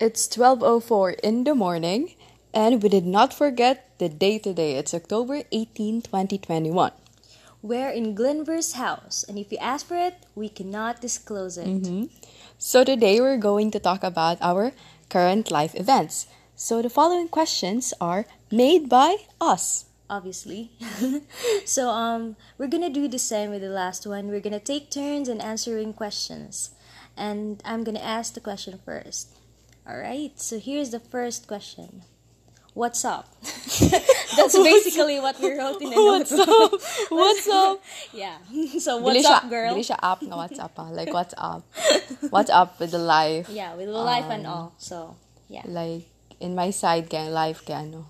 It's 12:04 in the morning and we did not forget the day today. It's October 18, 2021. We're in Glenver's house, and if you ask for it, we cannot disclose it. Mm-hmm. So today we're going to talk about our current life events. So the following questions are made by us. Obviously. so um we're gonna do the same with the last one. We're gonna take turns in answering questions. And I'm gonna ask the question first. Alright, so here's the first question. What's up? That's basically what we wrote in the What's up? What's up? Yeah. So what's Dili siya- up, girl? Dili siya app na WhatsApp ah. Like what's up? What's up with the life? Yeah, with the life and Um, all. So yeah. Like in my side kay life kay ano.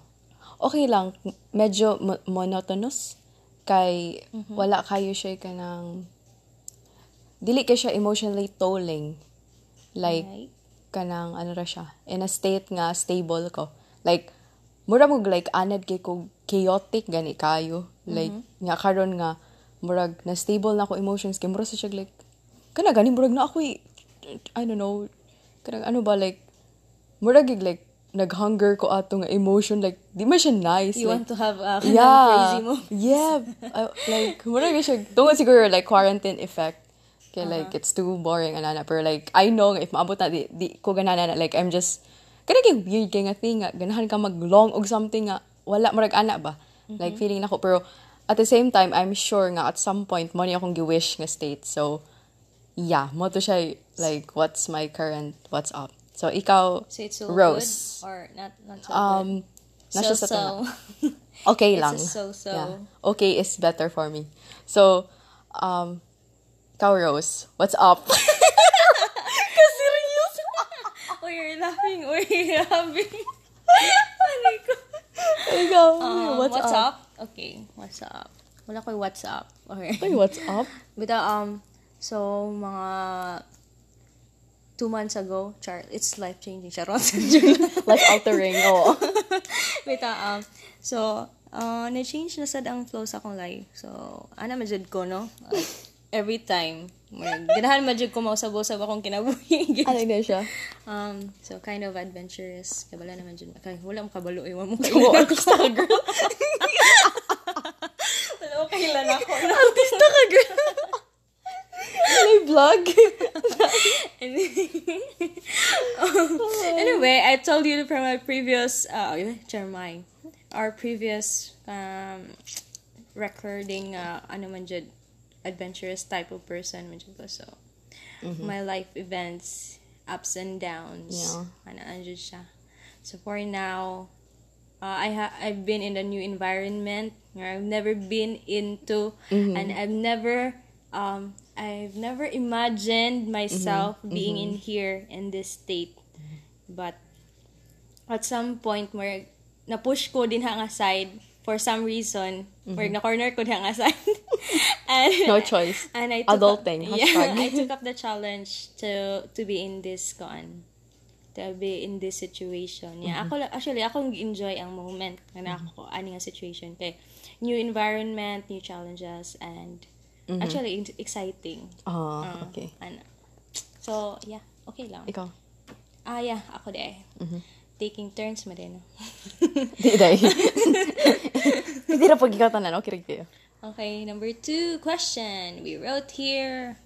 Okay lang, medyo mo- monotonous kay Mm-hmm. wala kayo siya kanang dili kay siya emotionally tolling. Like Right. Kanang ano ra siya in a state nga stable ko. Like mura mo like anad kay ko chaotic gani kayo. Like nga karon nga murag na stable na ko emotions kay mura sa siya like kana gani murag na ako i don't know kanang ano ba like murag gig like naghunger ko ato nga emotion like di man siya nice You like, want to have a yeah crazy mo. yeah uh, like murag na siya tungod siguro like quarantine effect kay like it's too boring anana pero like I know if maabot na di, di ko ganana na like I'm just kana kay weird kay nga thing nga ganahan ka maglong og something nga wala murag ana ba like feeling nako pero at the same time I'm sure nga at some point mo ni akong giwish nga state so yeah mo to siya like what's my current what's up so ikaw So it's so Rose good or not not so um good. na siya sa so, okay lang. a so-so. Yeah. Okay is better for me. So, um, Cow Rose, what's up? Kasi serious. oh, you're laughing. Oh, you're laughing. Ano ko? Ikaw, Um, what's, what's, up? up? Okay, what's up? Wala ko yung what's up. Okay. Ay, what's up? But uh, um, so mga two months ago, char, it's life changing. Charot. Life altering, oo. Wait, uh, um, so, uh, na-change na sad ang flow sa akong life. So, ana majud ko, no? Like, every time. Ganahan majud ko mausab-usab akong kinabuhi. Ano na siya? um, so, kind of adventurous. Kabala naman dyan. Kay, wala mo kabalo. Iwan mo kayo. artista ka, girl. Wala mo kailan ako. Artista ka, girl. May vlog. anyway, I told you from my previous, uh, Jeremiah, our previous um, recording, uh, ano man dyan, adventurous type of person dyan ko. So, mm-hmm. my life events, ups and downs, Yeah. ano, andyan siya. So, for now, uh, I ha- I've been in a new environment I've never been into, mm-hmm. and I've never, um, I've never imagined myself mm-hmm. being in here in this state. But at some point where na-push ko din hang aside for some reason, where na-corner ko din hang aside. And, No choice. And I took Adulting, Up, yeah. I took up the challenge to to be in this con to be in this situation. Yeah, ako la- actually ako enjoy ang moment nga ako ani nga situation kay new environment, new challenges and actually in- exciting. Ah, Uh, okay. Ano. So, yeah, okay lang. Ikaw. Ah, yeah, ako de. Taking turns mo din. Di, day. Hindi na pag ikaw tanan, okay rin kayo. Okay, number two question. We wrote here.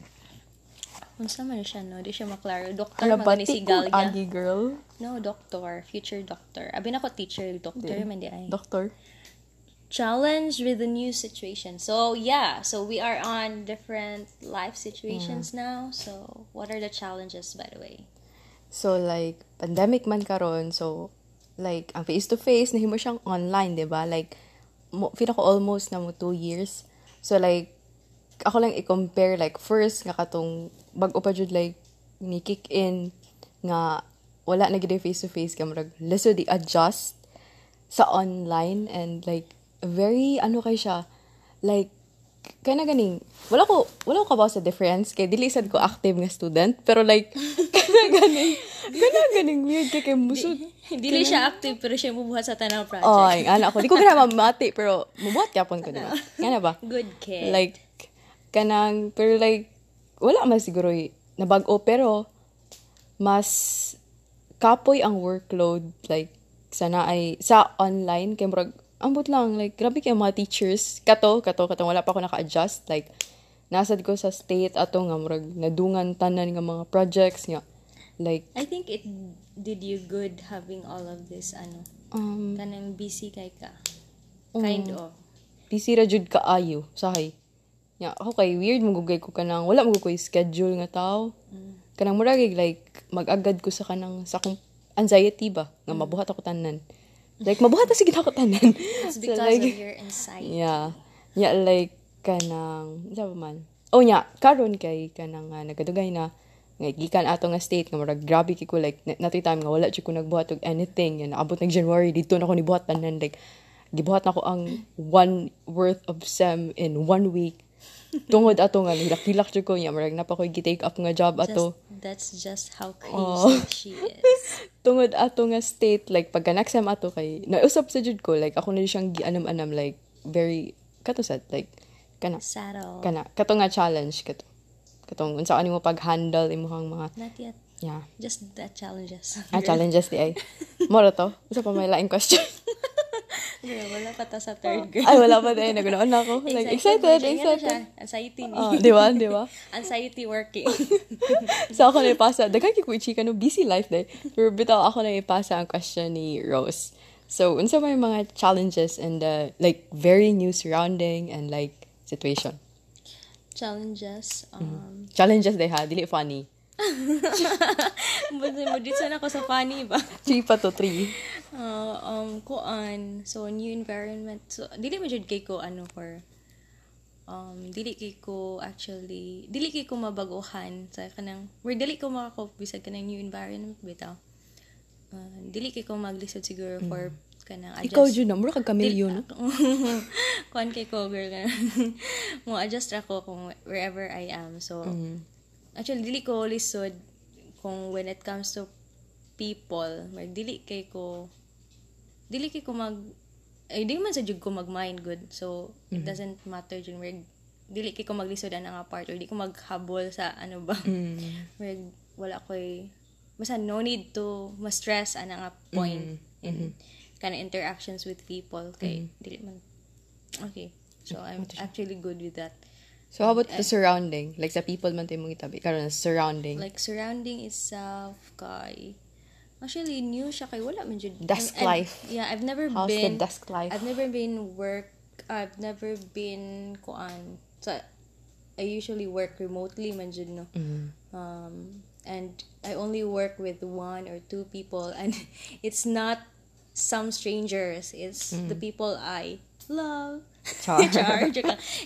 Unsa man siya, no? Di siya maklaro. Doctor, Ano ba, mga ni si Galga. Agi girl? No, doctor. Future doctor. Abi na ko teacher, doctor, man di ay. Doctor? Challenge with the new situation. So, yeah. So, we are on different life situations mm. now. So, what are the challenges, by the way? So, like, pandemic man karon so, like, ang face-to-face, nahimo siyang online, di ba? Like, feel ako almost na mo two years. So, like, ako lang i-compare, like, first, nga katong, bago pa jud like, ni kick in, nga, wala na gid face-to-face, kamurag, leso di adjust sa online, and, like, very, ano kay siya, like, kaya na ganing, wala ko, wala ko kabaw sa difference, kay dili sad ko active nga student, pero like, kaya na ganing, kaya na ganing weird kay kay musod. Hindi siya active, pero siya mubuhat sa tanang project. Oh, ay, anak ko. Di ko gana mamati, pero mabuhat yapon ko, di ba? Nga ba? Good kid. Like, kanang, pero like, wala man siguro y- nabago, pero mas kapoy ang workload like sana ay sa online kay murag ambot lang like grabe kay mga teachers. Kato kato kato. Wala pa ako naka-adjust like nasad ko sa state ato nga murag nadungan tanan nga mga projects nga. Like I think it did you good having all of this ano? Um kanang busy kay ka. kind of. busy ra jud kaayo sahay. Nya ako kay weird magugay ko kanang wala mo ko schedule nga tao. Kanang murag like mag-agad ko sa kanang sa akong anxiety ba nga mabuhat ako tanan like mabuhat na sige ako tanan it's So, because like, of your anxiety Yeah. Yeah, like, kanang, sa ba man? Oh, nya, karon kay, kanang, uh, nagadugay na, nga, gikan ato nga state, nga marag, grabe kiko, like, na- natay time nga, wala ko nagbuhat og anything, yan, naabot ng January, dito na ako nibuhat tanan, like, gibuhat na ako ang one worth of SEM in one week. Tungod ato nga, hilak-hilak siya ko, nya, marag, napa ko gi-take up nga job ato. That's just how crazy Oh. she is tungod ato nga state like pagka next time ato kay nausap sa jud ko like ako na siyang gianam-anam like very kato sad like kana Saddle. kana kato nga challenge kato katong unsa ani mo pag-handle imong mga Not yet. Yeah. Just that challenges. ah, challenges di ay moro to. Usa pa may laing question. Girl, wala pa ta sa third grade. ay wala pa dai nagunaon na ako. Like excited siya. Ano excited. Anxiety ni. Ah, di ba di ba? Anxiety working. so ako na ipasa. Daghan kay kuichi no busy life day pero bitaw ako na ipasa ang question ni Rose. So unsa may mga challenges and the like very new surrounding and like situation? Challenges. Um, challenges day ha dili funny but mo dito na ako sa funny ba? three pa to three Uh, um, kuan. So, new environment. So, dili mo jud kay ko ano for um dili kay ko actually dili kay ko mabaguhan sa kanang where dili ko makakop bisag kanang new environment bitaw. Uh, dili kay ko maglisod siguro for kanang adjust. ikaw jud na mura kag kamilyo no kuan kay ko girl ka mo adjust ra ko kung wherever I am so actually dili ko lisod kung when it comes to people. Mag dili kay ko dili kay ko mag ay di man sa jud ko mag mind good. So it doesn't matter jud where dili kay ko maglisod ana nga part or di ko maghabol sa ano ba. Where wala koy basta no need to ma-stress ana nga point. In kind of interactions with people kay dili man. Okay. So I'm actually good with that so how about the surrounding? Like sa people man tayo mong itabi karon surrounding. Like surrounding itself kay actually new siya kay wala man jud Desk life. yeah I've never how's been the desk life. I've never been work I've never been kuan so I usually work remotely man jud no? Mm. um and I only work with one or two people and it's not some strangers. It's the people I love Char. Char.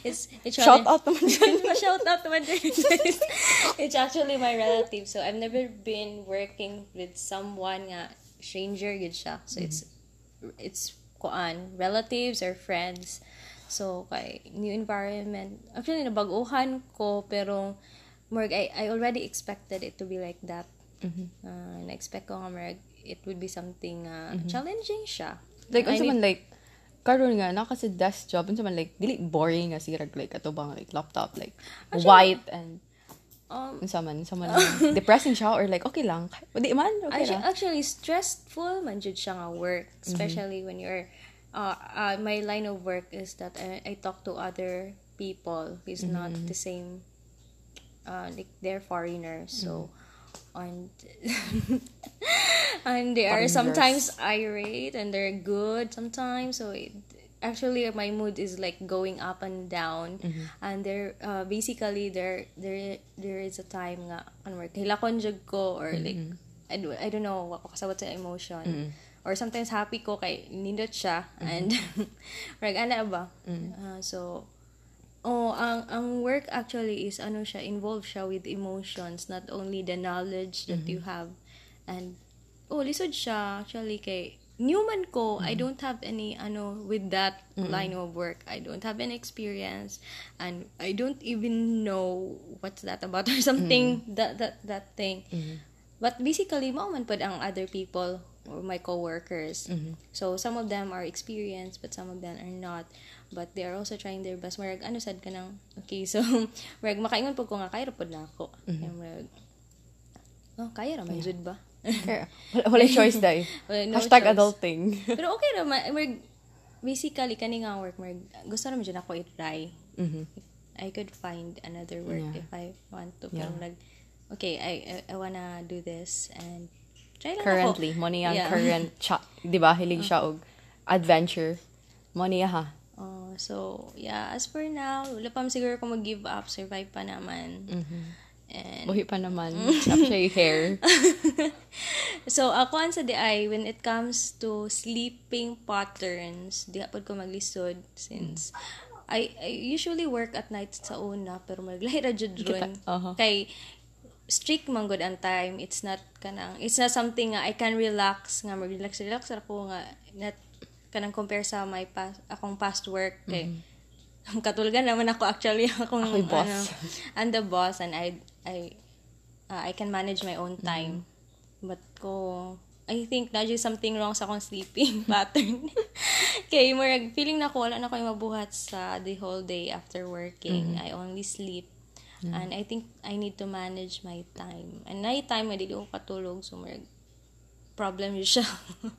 It's it's Shout out naman Shout out naman dyan. It's actually my relative. So, I've never been working with someone nga stranger yun siya. So, it's it's kuan relatives or friends. So, kay new environment. Actually, nabaguhan ko, pero more, I, I already expected it to be like that. Uh, na-expect ko nga, it would be something uh, challenging siya. like unsa man like karon nga naka sa desk job. Unsa man like dili boring nga sirag like ato bang like laptop like white and um, unsa man unsa man. Depressing siya or like okay lang. Di man okay actually, ra actually stressful man jud siya nga work especially when you're uh, uh, my line of work is that I, I talk to other people who's not the same uh, like they're foreigners so and and they are sometimes irate and they're good sometimes so it, actually my mood is like going up and down. Mm-hmm. And there uh, basically there there there is a time nga ano jud ko or like mm-hmm. I, do, I don't know kasabot sa emotion. Mm-hmm. Or sometimes happy ko kay nindot siya and rag ana ba? Mm. Uh, so Oh, ang ang work actually is ano siya, involved siya with emotions, not only the knowledge that you have. And oh, lisod siya actually kay Newman ko, I don't have any ano with that line of work. I don't have any experience and I don't even know what's that about or something that that that thing. But basically, mo man pod ang other people or my coworkers. So some of them are experienced, but some of them are not. But they are also trying their best. Marag ano sad ka nang okay, so marag makaingon po ko nga kaya ra pod na ako. Kaya marag Oh, kaya ra jud ba? Kaya, wala, wala choice dahil. Wala, no Hashtag choice. adulting. Pero okay naman. Mer- basically, kani nga work, mer- gusto naman dyan ako i-try. Mhm. I could find another work Yeah. if I want to. Yeah. like, okay, I, I, I wanna do this and try lang Currently, ako. mo niya Yeah. current, siya, di ba, hilig siya og adventure. Mo niya ha. Oh, so, yeah, as for now, wala pa siguro kung mag-give up, survive pa naman. Mm-hmm. And, Buhi pa naman. Siya yung hair. so, ako ang sa di when it comes to sleeping patterns, di hapon ko maglisod since I, I usually work at night sa una, pero maglahi ra jud ron. Aha. Kay, strict man good ang time. It's not kanang, it's not something nga I can relax, nga mag-relax, relax ako nga, not kanang compare sa my past, akong past work. Kay, katulgan naman ako actually akong Ako yung boss. ano, I'm the boss and I I uh, I can manage my own time. But ko I think na something wrong sa akong sleeping pattern. Kay more feeling na ko wala na ko mabuhat sa the whole day after working. I only sleep. And I think I need to manage my time. And night time, hindi ko katulog. So, more problem yun siya.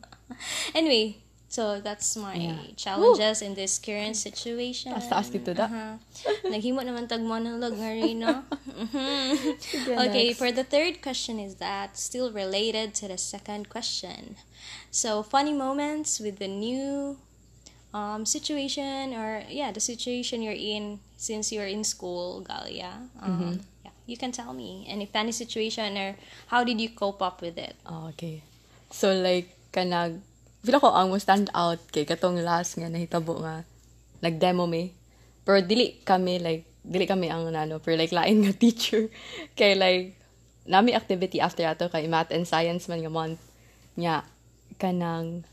anyway, so that's my Yeah. challenges in this current situation. Taas-taas dito da. Uh-huh. Naghimo naman tag monologue nga rin, no? Mhm. Okay, next. for the third question is that still related to the second question. So, funny moments with the new um, situation or yeah, the situation you're in since you're in school, Galia. Um, Mm-hmm. Yeah, you can tell me and if any situation or how did you cope up with it? Ah, okay. So, like, kanag, feel ko ang mo stand out kay katong last nga nahitabo nga nag-demo me. Pero dili kami, like, dili kami ang ano, pero like, lain nga teacher. kay like, nami activity after ato kay math and science man nga month. Nya, kanang,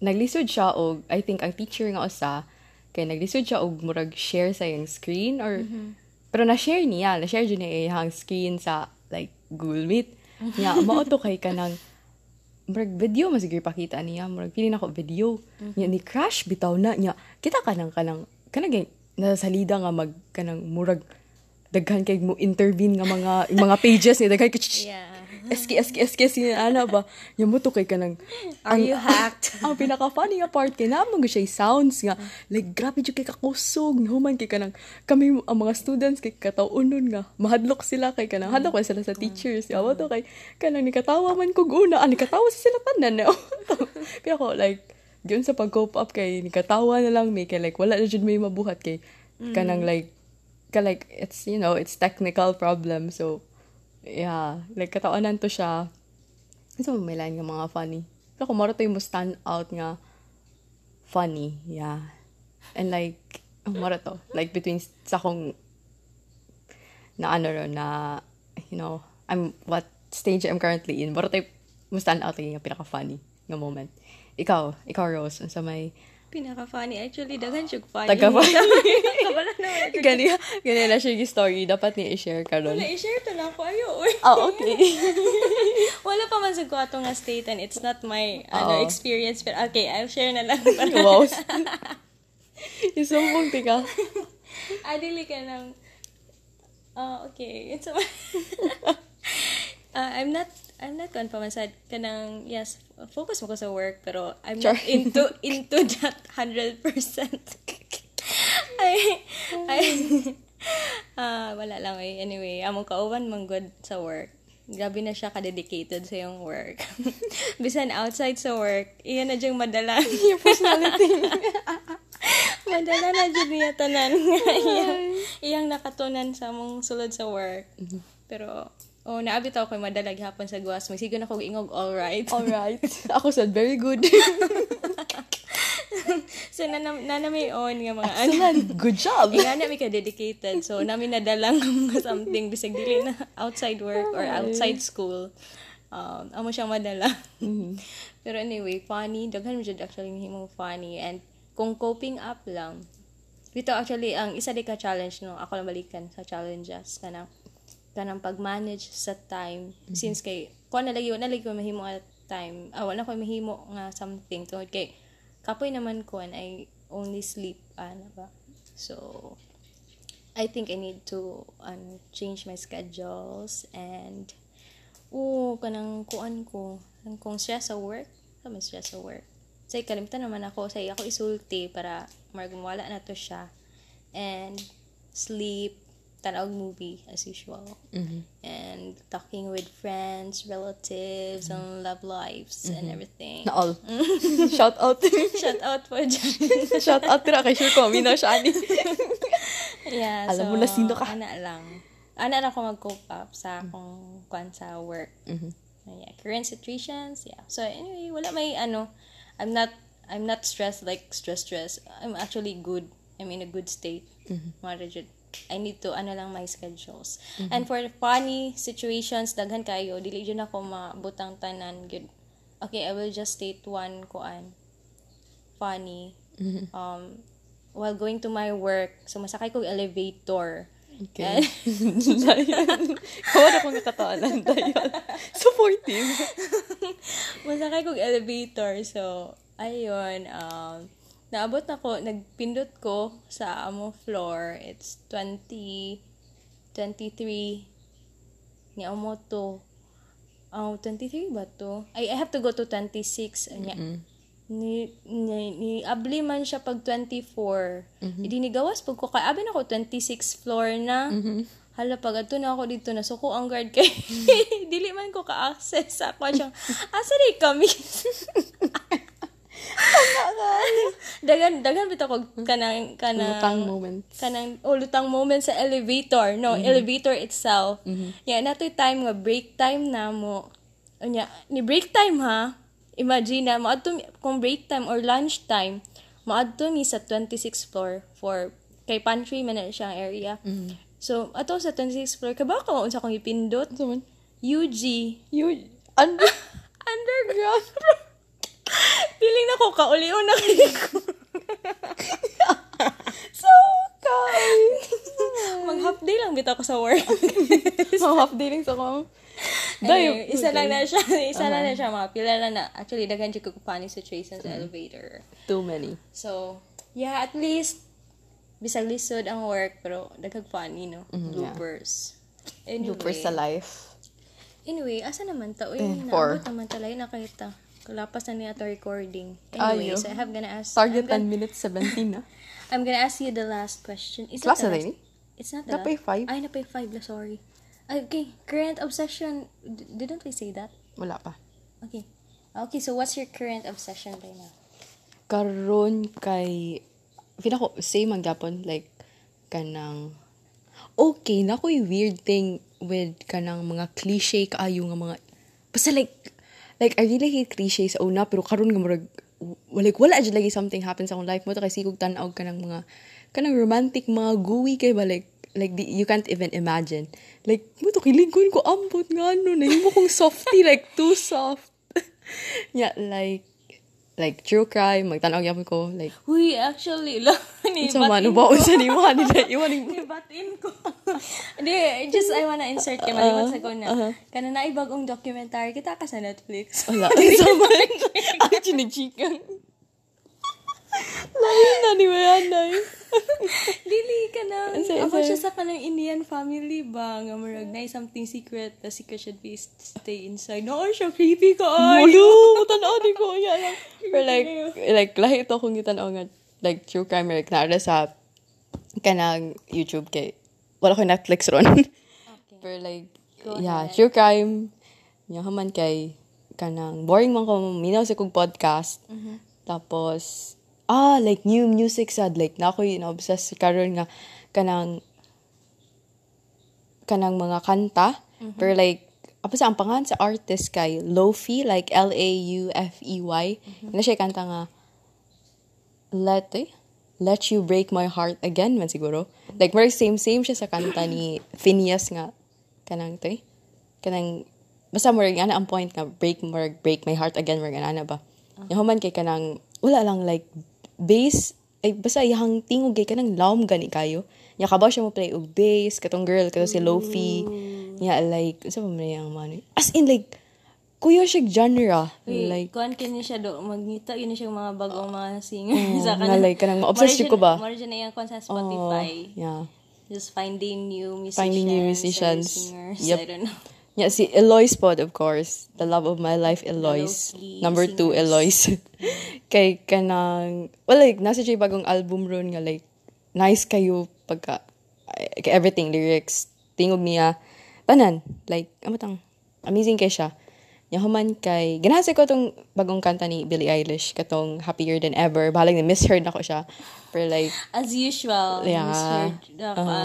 naglisod siya og, I think, ang teacher nga usa, kay naglisod siya og murag share sa yung screen or, pero na-share niya, na-share dyan niya yung screen sa, like, Google Meet. Nya, mao to kay kanang, murag video mas siguro pakita niya murag pili ako video nya ni crash bitaw na nya kita kanang kanang kanang gay- nasa salida nga mag kanang murag daghan kay mo intervene nga mga mga pages ni daghan kay Yeah. Eski eski eski si ana ba? Nya mo to kay kanang Are you hacked? ang pinaka funny nga part kay namang siya sounds nga. Like grabe jud kay kakusog human kay kanang kami ang mga students kay katawunon nga mahadlok sila kay kanang hadlok man sila sa teachers. Yawa to kay kanang nikatawa man kog una ani katawa sa sila tanan na pero ako like yun sa pag cope up kay nikatawa na lang may kay like wala na jud may mabuhat kay kanang like ka like it's you know it's technical problem. So yeah like katawanan to siya. So may line nga mga funny? Pero kung maro to yung mo stand out nga funny yeah. And like oh, maro to like between sa akong na ano ro na you know I'm what stage I'm currently in maro yung mo stand out nga pinaka funny nga moment. Ikaw ikaw Rose sa may Pinaka-funny. Actually, daghan siya funny. Taga-funny. Kabala naman. gani gani na siya story dapat ni i-share ka ron Wala, i-share to na ako. Ayo, oh okay Wala pa man sa ko ato nga state and it's not my ano, Oo. experience. Pero okay, I'll share na lang. Para, wow isumbong tika Adili ka ng... Oh, okay. It's a... uh, I'm not I'm not confident sa kanang yes focus mo ko sa work pero I'm Char. not into into that 100% ay ay ah wala lang eh anyway among kauban man good sa work Grabe na siya ka-dedicated sa yung work. Bisan outside sa work, iyan na diyang madala. your personality madala na dyan niya tanan iyang, iyang nakatunan sa mong sulod sa work. Pero, oh, naabit ako kay madala gihapon sa guwas. Magsigo na ko ingog alright. alright ako said very good so, nanam, nanamay on nga mga ano. excellent good job Nga na ka dedicated. So, namin nadalang mga something bisag dili na outside work or outside school. Um, amo siyang madala. Pero anyway, funny. Daghan mo jud actually himo funny. And kung coping up lang, ito actually, ang isa di ka challenge, no, ako lang balikan sa challenges, kanang, kanang pag-manage sa time, since kay, kung nalagi, nalagi ko mahimo at time, ah, wala ko mahimo nga something, tungod kay, kapoy naman ko, and I only sleep, ano ba, so, I think I need to ano, change my schedules and Oo, kanang kuan ko. Kanang kung stress sa work, kami stress sa work. Say, kalimtan naman ako. Say, ako isulti para marag wala na to siya. And sleep, tanawag movie as usual. And talking with friends, relatives, and love lives and everything. Na all. Shout out. Shout out po dyan. Shout out tira kay Sure Komi na siya ni. yeah, Alam so, mo na sino ka. Ana lang. Ana lang ako mag-cope up sa akong kwan sa work. Mm-hmm. Yeah, current situations, yeah. So anyway, wala may ano, I'm not I'm not stressed like stress stress. I'm actually good. I'm in a good state. Mm-hmm. Mga I need to ano lang my schedules. And for funny situations daghan kayo, dili jud ako mabutang tanan good. Okay, I will just state one kuan funny. Mm-hmm. Um while going to my work, so masakay kog elevator. Okay. Dayon. Kawala akong nakataanan. Dayon. Supportive. Masakay kog elevator. So, ayun, um, naabot ako, nagpindot ko sa amo floor. It's 20, 23, ni amo to. Oh, 23 ba to? I, I have to go to 26. Anya. Ni, ni, ni abli man siya pag 24. Idi ni gawas pag ko kay abi na ako 26 floor na. Hala pag ato na ako dito na suko ang guard kay dili man ko ka-access sa ako siya. Asa kami? dagan dagan bitaw ko kanang kanang Lutang moments. kanang oh, lutang moment sa elevator no? Elevator itself. Yeah natoy time nga break time na mo. Unya ni break time ha? Imagine na maadto kung break time or lunch time maadto mi sa 26 floor for kay pantry man siyang area. So ato sa 26 floor kaba ka unsa kong ipindot? Ito man. UG You, under, underground Piling na ko kauliw na kayo ko. so kind. Mag half day lang bitaw ko sa work. Mga half day lang sa ko. Anyway, isa lang na siya. Isa lang na siya. Mga pila lang na. Actually, daghan siya ko funny situations sa elevator. Too many. So, yeah, at least, bisag lisod ang work, pero daghag funny, no? Bloopers. Anyway, Bloopers sa life. anyway, asa naman ta? Uy, Eh, naabot naman talay na kayo ta. Kalapas na niya to recording. Ayo. Anyway, so I have gonna ask, Target I'm, 10 gonna, minutes, 17 na. I'm gonna ask you the last question. Is the na last? rin It's not the Napay last. five. Ay, napay five la, sorry. Ay, Okay, current obsession. D- didn't we say that? Wala pa. Okay. Okay, so what's your current obsession right now? Karon kay feel ako same ang Japon like kanang okay na ko'y weird thing with kanang mga cliche kaayo nga mga basta like like I really hate cliche sa una pero karon nga murag like wala jud lagi something happen sa akong life. Mo to kay sigog tan-aw kanang mga kanang romantic mga gooey kay ba like di, you can't even imagine. Like mo to kilingon ko ambot nga ano na mo kong softy like too soft. Yeah like like true crime magtanaw gyapon ko like Uy, actually, lang. sa man ba unsa ni mo nila iwan ni Nibatin ko. Hindi, just I wanna insert kay maliwat sa ko na. Kana na ibagong documentary kita ka sa Netflix. wala sa man ang chinichikang lain na ni Mayanay Dili ka na. Ansay, Sa kanang Indian family ba? Nga marag na something secret. The secret should be stay inside. No, siya creepy ka. Ay. Mulo, tanaw di ko ya lang. Pero like, like, lahi ito kung gitanaw nga, like, true crime, like, naara sa, kanang YouTube kay, wala ko Netflix ron. Pero like, Go yeah, ahead. true crime, yung haman kay, kanang, boring man ko, minaw sa kong podcast. Tapos, ah, like, new music sad, like, na ako yun, obsessed karon nga, kanang, kanang mga kanta. Pero like, apa sa ang pangalan sa artist kay Lofi, like L-A-U-F-E-Y. Na siya kanta nga, Let, eh? Let You Break My Heart Again, man siguro. Like, very same-same siya sa kanta ni Phineas nga, kanang to eh. Kanang, basta mo ana ang point nga, break, mo break my heart again, mo ana ba? Yung human kay kanang, wala lang, like, bass, ay, basta ihang tingog kay kanang laom gani kayo. Nya kabaw siya mo play og bass, katong girl, katong si Lofi. Nya like, sa pa man yung mga As in like, kuya siya genre. Like, kuhan kini siya do, magngita yun siya mga bagong mga singer sa nga, like, kanang ma-obsess ko ba? Dyan na yung kuhan sa oh, Spotify. yeah. Just finding new musicians. Finding new musicians. singers. Yep. I don't know. Yeah, si Eloise pod, of course. The love of my life, Eloise. Low-key Number two, singers. Eloise. Kay kanang, well, like, nasa siya bagong album ron nga, like, nice kayo pagka, kay everything, lyrics, tingog niya, tanan, like, amatang, amazing kay siya. Nya human kay, ganasa ko tong bagong kanta ni Billie Eilish, katong Happier Than Ever. Bahalag na misheard na ko siya. Pero like, As usual, Yeah. misheard na Uh-huh. pa.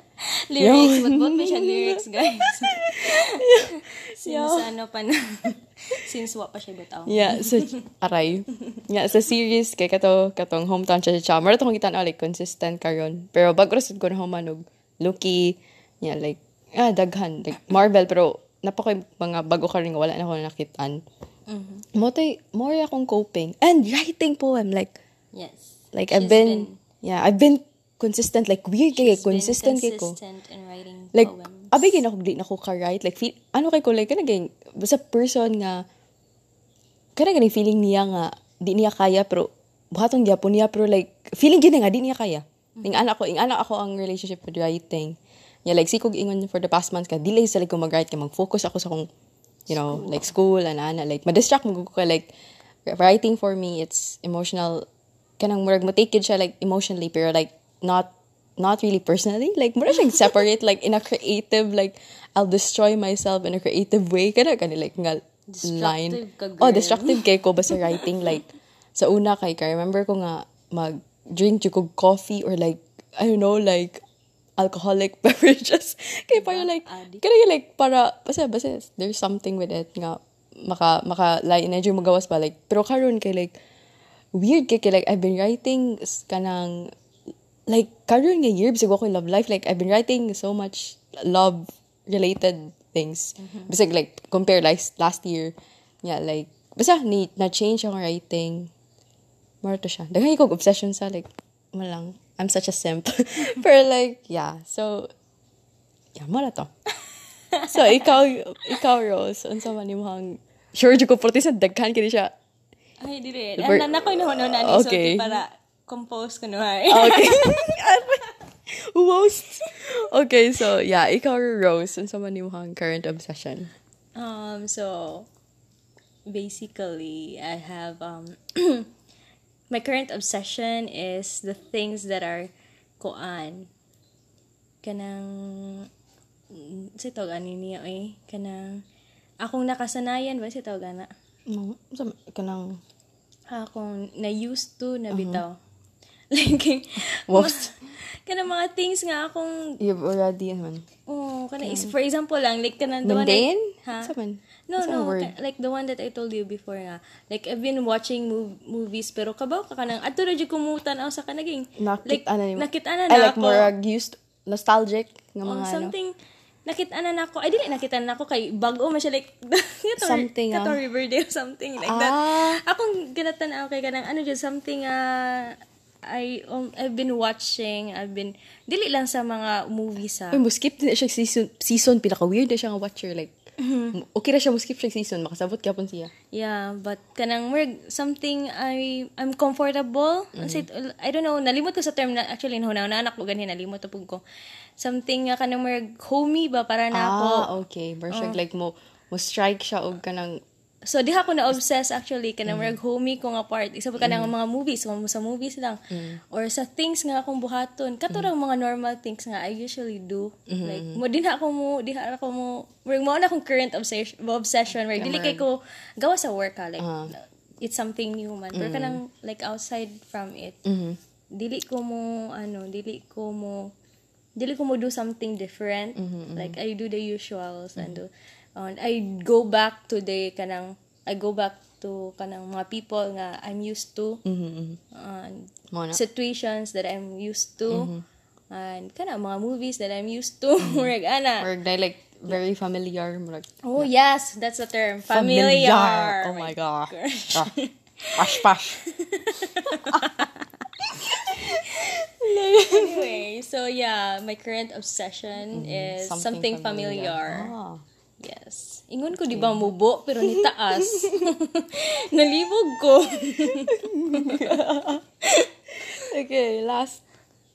lyrics, but both may siya lyrics, guys. Since ano pa na, since wa pa siya bitaw. Yeah, so, aray. Yeah, sa series, kay kato, katong hometown siya siya. Mara itong kita na, like, consistent karon Pero bago rasad ko na humanog, Loki, yeah, like, ah, daghan. Like, Marvel, pero napakoy mga bago ka rin, wala na ako nakitaan. Mhm. Mo tay, more akong coping. And writing poem, like, Yes. like, She's I've been, yeah, I've been consistent, like, weird kay, been consistent kay ko. consistent in writing Like, poems. abi gina ko di na ko ka-write. Like, feel, ano kay ko, like, kanagay, basta person nga, kanagay feeling niya nga, di niya kaya, pero, buhatong gyapon niya, pero like, feeling gina nga, di niya kaya. Ing anak ko, ing anak ako ang relationship with writing. Yeah, like, sikog ingon for the past months ka, dili sa like, ko mag-write ka, mag-focus ako sa kung, you know, like, school, ana, ana, like, ma-distract mo ko, like, writing for me, it's emotional, kanang murag mo take it siya, like, emotionally, pero like, not, not really personally. Like, mura siyang separate, like, in a creative, like, I'll destroy myself in a creative way. Kana, kana, like, nga, line. Oh, destructive kay ko basta writing, like, sa una kay ka, remember ko nga, mag-drink ko coffee or like, I don't know, like, alcoholic beverages. Kaya parang like, kaya like, para, basta, basta, there's something with it nga, maka, maka, like, medyo magawas pa, like, pero karon kay like, weird kay, kay like, I've been writing kanang, like, karon nga year, bisag ako love life, like, I've been writing so much love-related things. Bisag, like, compare last, last year, yeah, like, basta, ni, na-change ang writing. Mara to siya. Daghan ko obsession sa, like, malang, I'm such a simp. Pero like, yeah, so, yeah, mara to. so, ikaw, ikaw, Rose, unsa man imong sure jud ko porti sa daghan kini siya. Ay, dire. Ang nakoy na hono na ni Okay. Para compose ko no ay. Okay. Most. Okay, so yeah, ikaw Rose, unsa man imong current obsession? Um, so basically, I have um my current obsession is the things that are koan. Kanang mm, sa tawag ani niya eh? Kanang akong nakasanayan ba sa tawag ana? No, unsa man- kanang akong na used to na bitaw. Like Most. Kanang mga things nga akong you've already man. oh kana is for example lang like kanang the one Mundane? ha Unsa man? No, no, word? like the one that I told you before nga. Like I've been watching mov- movies pero kabaw ka kanang ra jud kumutan ako sa kanaging Nakit like ana ni nakita-ana I na like ako. more uh, used nostalgic nga Oh, mga ano. something nakita-ana na ako. Ay dili nakita na ako kay bago man siya like kato, Something, kato ah. Riverdale something like Ah. that. Akong ganatan ako kay kanang ano jud something ah I um, I've been watching, I've been dili lang sa mga movies ah. Uy, mo skip din siya season, season pinaka weird na siya nga watcher like. Okay ra siya mo skip siya season makasabot gyapon siya. Yeah, but kanang more something I I'm comfortable. Kasi, I don't know, nalimot ko sa term na actually no na anak ko ganhin nalimot to pug ko. Something nga kanang more homey ba para na ako. Ah, okay. More siya like mo mo strike siya og kanang So diha ko na obsess actually kanang more homey ko nga part. Isa pa kanang mga movies, kung sa movies lang or sa things nga akong buhaton. Kato lang mga normal things nga I usually do. Like mo din ako mo diha ako mo more mo na akong current obsession obsession where dili kay ko gawa sa work ha, like it's something new man. Pero kanang like outside from it. mhm. dili ko mo ano dili ko mo dili ko mo do something different like I do the usuals and do and I go back to the kanang I go back to kanang mga people nga I'm used to. Mhm. mhm. and situations that I'm used to. And kanang mga movies that I'm used to. Murag ana. Or na like very familiar like oh yes that's the term. Familiar, Oh my god. Ah, Pash pash. anyway so yeah my current obsession is something, familiar. Ah. Yes. Ingon ko di ba mubo pero ni taas. Nalibog ko. Okay, last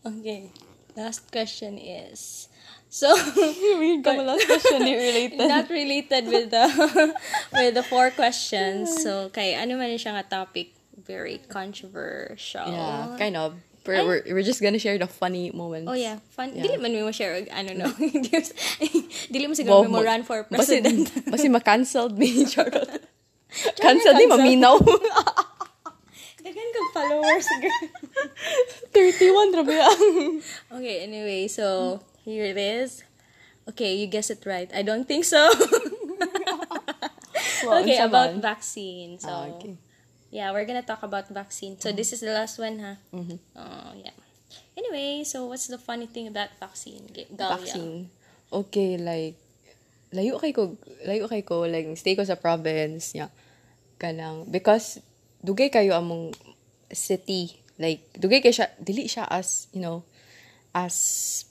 okay. Last question is So, Weird ka last question ni related. not related with the with the four questions. So, kay ano man siya nga topic, very controversial. Yeah, kind of. We're, we're, we're just gonna share the funny moments. Oh yeah, fun. Yeah. Dili man mo share og ano no. Dili mo siguro mo run for president. Basi, basi ma-cancelled me, ni, cancel. maminaw. Daghan kag followers. girl. 31, rabi okay, anyway, so here it is. Okay, you guessed it right. I don't think so. Wow, okay, about man? vaccine. So, Ah, okay. Yeah, we're gonna talk about vaccine. So, this is the last one, ha? Mhm. Oh, yeah. Anyway, so what's the funny thing about vaccine? Galia? Vaccine. Okay, like, layo kay ko, layo kay ko, like, stay ko sa province, yeah. Kanang, because, dugay kayo among city, like, dugay kayo siya, dili siya as, you know, as,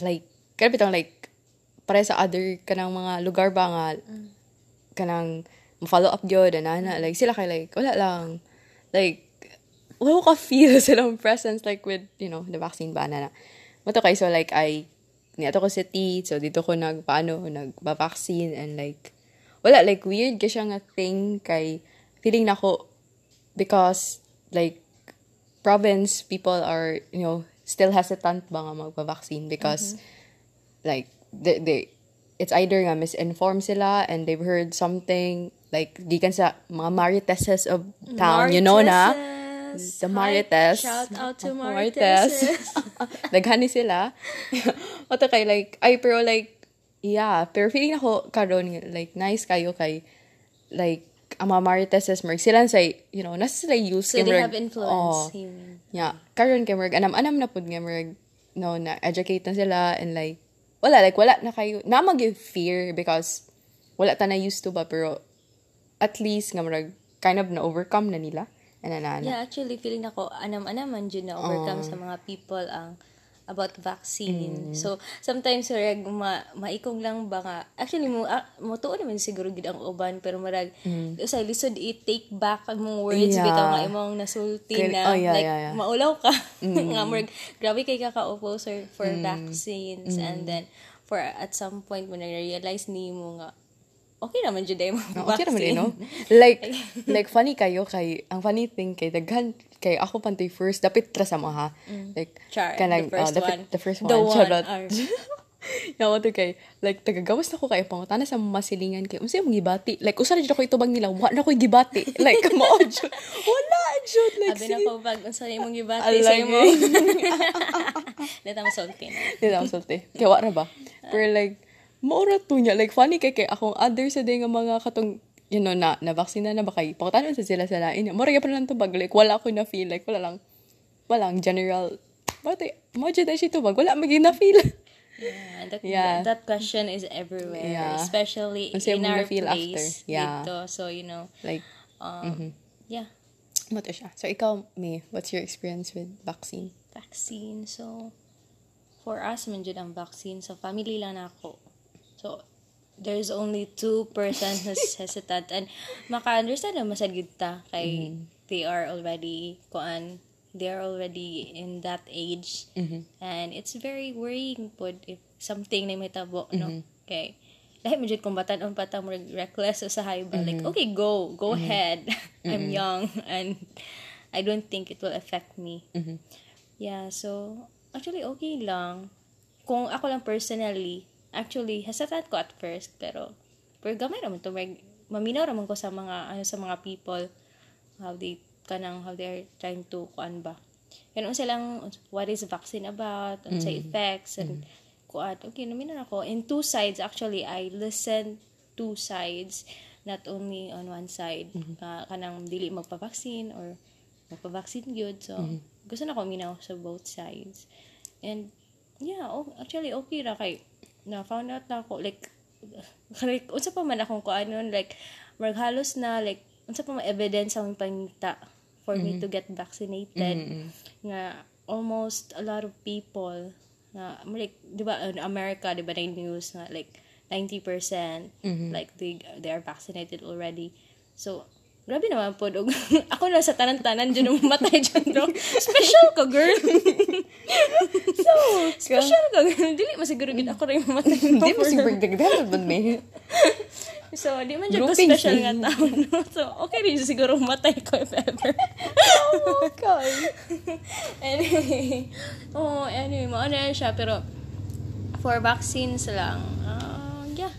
like, kaya bitang, like, pare sa other, kanang mga lugar ba nga, kanang, follow up gyud ana like, sila kay, like, wala lang, like, wala ko ka-feel silang presence, like, with, you know, the vaccine ba na. Mato kay, so, like, I, niato ko city, so, dito ko nag, paano, nagba-vaccine, and, like, wala, like, weird ka siya nga thing kay, feeling na ko, because, like, province people are, you know, still hesitant ba nga magpa-vaccine because, like, they, they, it's either nga misinformed sila and they've heard something, like, gikan sa mga mariteses of town, you know na? Mariteses. The Hi, Marites. Shout out to Marites. Mariteses. Daghani sila. Oto kay, like, ay, pero like, yeah, pero feeling ako, karon like, nice kayo kay, like, ang mga Mariteses, merg, sila say, you know, nasa sila use. so, they merg- have influence. Mean. Yeah. Karon kay Merg, anam-anam na pud nga Merg, no, na educate na sila and like, wala, like, wala na kayo, na mag-give fear because wala ta na used to ba, pero at least nga Merg, kind of na-overcome na nila. And na, na, Yeah, actually, feeling ako, anam-anaman dyan na overcome sa mga people ang about vaccine. So, sometimes, rag, ma maikong lang ba nga, actually, mo, ah, mo tuon naman siguro gid ang uban, pero marag, usay, lisod i-take back ang mga words, Yeah. bitaw nga imong nasulti Kay- na, oh, yeah, like, yeah, yeah. maulaw ka. nga, marag, grabe kay kaka-opposer for vaccines, and then, for at some point, mo na-realize ni mo nga, okay naman dyan dahil mga No, okay naman eh, no? Like, like, funny kayo kay, ang funny thing kay, daghan, kay ako pantoy first, dapit tra sa like, Mm. Char, kanang, the first oh, dapit- one. The first The one, one, charot. ar. Yawa to kay, like, tagagawas na ko kay pangutana sa masilingan kay, unsa yung gibati? Like, usa na dyan ako itubang nila, wa na ko gibati. Like, jud. Wala jud. Like, Sabi na po, pag unsa imong gibati sa imong... eh. Dito masulti na. Hindi na masulti. Kaya wala ba? Pero like, maura to niya. Like, funny kay kay akong other sa day nga mga katong, you know, na, na vaccine na na ba kay, pakutanon sa sila sa lain. Mura pa lang tubag. Like, wala ko na feel. Like, wala lang, wala lang general, bakit, mo dyan na siya tubag. Wala maging na feel. Yeah, that, Yeah. that, that question is everywhere. Yeah. Especially Unsa in our na-feel place. after? Yeah. Dito. So, you know, like, um, yeah, mo to siya. So, ikaw, May, what's your experience with vaccine? vaccine. So, for us, man ang vaccine. So, family lang ako. So, there's only two persons who's hesitant. And, maka-understand na masagid ta. Kay, they are already, kuan, they are already in that age. And, it's very worrying po if something na may tabo, no? Okay. Dahil medyo kung batanon pa ta mo reckless sa high ba, like, okay, go, go ahead. I'm young and I don't think it will affect me. Yeah, so, actually, okay lang. Kung ako lang personally, actually, hesitant ko at first, pero, pero gamay naman to, may, maminaw naman ko sa mga, ano, sa mga people, how they, kanang, how they're trying to, kuan ba. Yan, unsa lang, what is vaccine about, unsa effects, and, kuan, okay, naminaw ako. In two sides, actually, I listen two sides, not only on one side, ka, kanang dili magpa-vaccine, or magpa-vaccine yun. So, gusto na ko minaw sa both sides. And, yeah, oh, actually, okay ra kay, na found out na ako, like, like, unsa pa man akong kuan nun, like, maghalos na, like, unsa pa man evidence ang pangita for me to get vaccinated. Nga, almost a lot of people, na, like, di ba, in America, di ba, na news na, like, 90%, like, they, they are vaccinated already. So, grabe naman po. Dog. ako na sa tanan-tanan dyan matay dyan, bro. Special ka, girl. so, special ka, girl. Dili masiguro gid ako rin mamatay. Hindi mo si Bergdagdagan ba may? So, di man dyan ko special nga tao, no? So, okay rin siguro matay ko if ever. Oh, God. anyway, oh, anyway, ano yan siya, pero for vaccines lang, ah, yeah.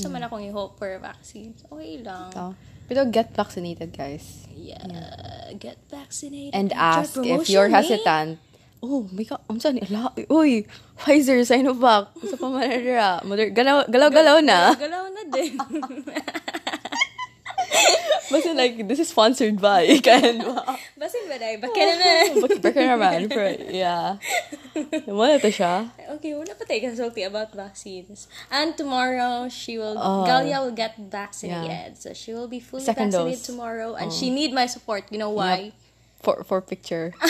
So, man akong i-hope for vaccines. Okay lang. Oh. Pero get vaccinated, guys. Yeah, get vaccinated. And ask if you're eh. hesitant. Oh, may ka, ang saan, ala, uy, Pfizer, Sinovac, sa pamanadira, Moder, galaw, galaw, galaw na. Galaw na din. Basta like, this is sponsored by, kan ba? Basin ba dahil? Bakit na na? Bakit naman? Pero, yeah. To siya. Okay, pa tayo consulting about vaccines. And tomorrow, she will, Oh. Galia will get vaccinated. So, she will be fully Second vaccinated dose. tomorrow. And she need my support. You know why? For, for picture.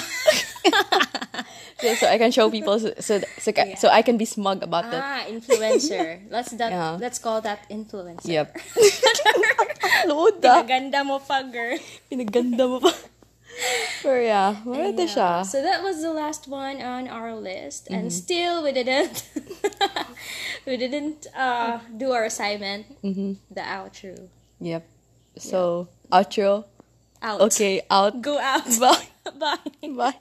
so, so I can show people, so, so, so, ca- so I can be smug about it. Ah, influencer. let's that. Yeah. Let's call that influencer. Yep. Pinaganda mo pa, girl. Pinaganda mo pa. Pero yeah, mo na siya. So that was the last one on our list, and Mm-hmm. still we didn't. we didn't uh, do our assignment. Mm-hmm. The outro. Yep. So, outro. Out. Okay, out. Go out. Bye. Bye. Bye.